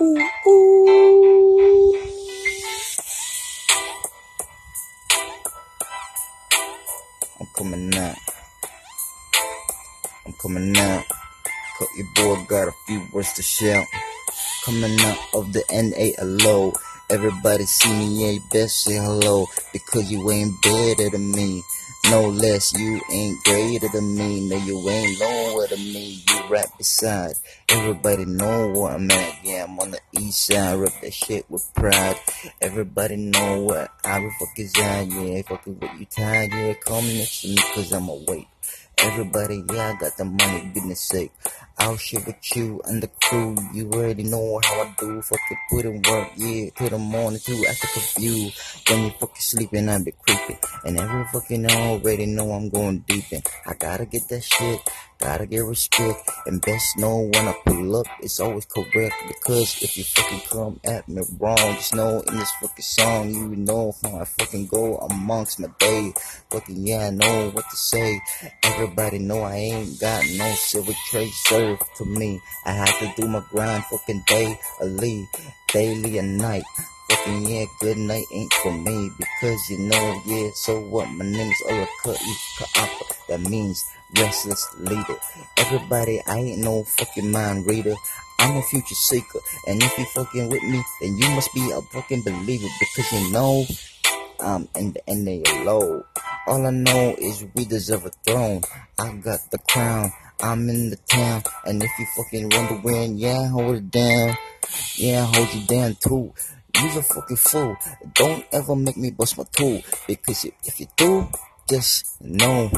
ooh, ooh. I'm coming out. I'm coming out. Cut your boy got a few words to shout. Coming out of the NALO. Everybody see me, yeah, you best say hello. Because you ain't better than me. No less, you ain't greater than me. No, you ain't lower than me. Right beside. Everybody know where I'm at. Yeah, I'm on the east side. Rep that shit with pride. Everybody know where I be fucking at. Yeah, fucking with you tired. Yeah, call me next to me cause I'm awake. Everybody, yeah, I got the money, goodness sake. I'll share with you and the crew. You already know how I do. Fucking put in work, yeah, to the morning too. After curfew, when you fucking sleeping, I be creeping. And every fucking already know I'm going deep in. I gotta get that shit, gotta get respect. And best know when I pull up, it's always correct. Because if you fucking come at me wrong, just know in this fucking song, you know how I fucking go amongst my day. Fucking yeah, I know what to say. Everybody know I ain't got no silver tray to me. I have to do my grind fucking daily, daily and night. Fucking yeah, good night ain't for me because you know, yeah, so what? My name is Ulaka Ka'apa. That means restless leader. Everybody, I ain't no fucking mind reader. I'm a future seeker. And if you fucking with me, then you must be a fucking believer because you know I'm in the NALO. All I know is we deserve a throne. I got the crown. I'm in the town. And if you fucking wonder when, yeah, hold it down. Yeah, hold you down too. You's a fucking fool. Don't ever make me bust my tool. Because if you do, just know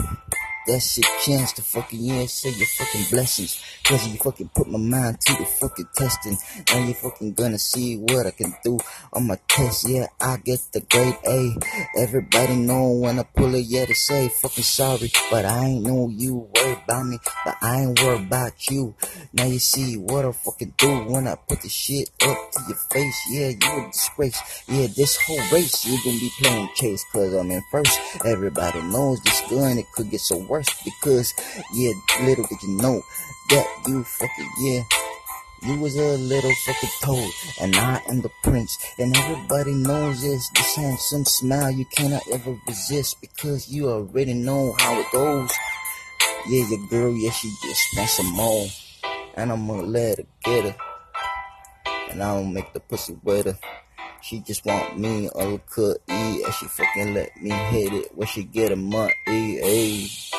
that's your chance to fucking yeah say your fucking blessings. Cause you fucking put my mind to the fucking testing. Now you fucking gonna see what I can do on my test. Yeah, I get the grade A. Everybody know when I pull it, yeah, to say fucking sorry. But I ain't know you worried about me. But I ain't worried about you. Now you see what I fucking do when I put the shit up to your face. Yeah, you a disgrace. Yeah, this whole race you gonna be playing chase. Cause I'm in first. Everybody knows this gun, it could get so worse because yeah, little did you know that you fucking yeah. You was a little fucking toad, and I am the prince, and everybody knows this. This handsome smile you cannot ever resist because you already know how it goes. Yeah, your girl, yeah, she just wants some more, and I'm gonna let her get her, and I don't make the pussy wetter. She just want me all cut E, and she fucking let me hit it when she get a money. Hey.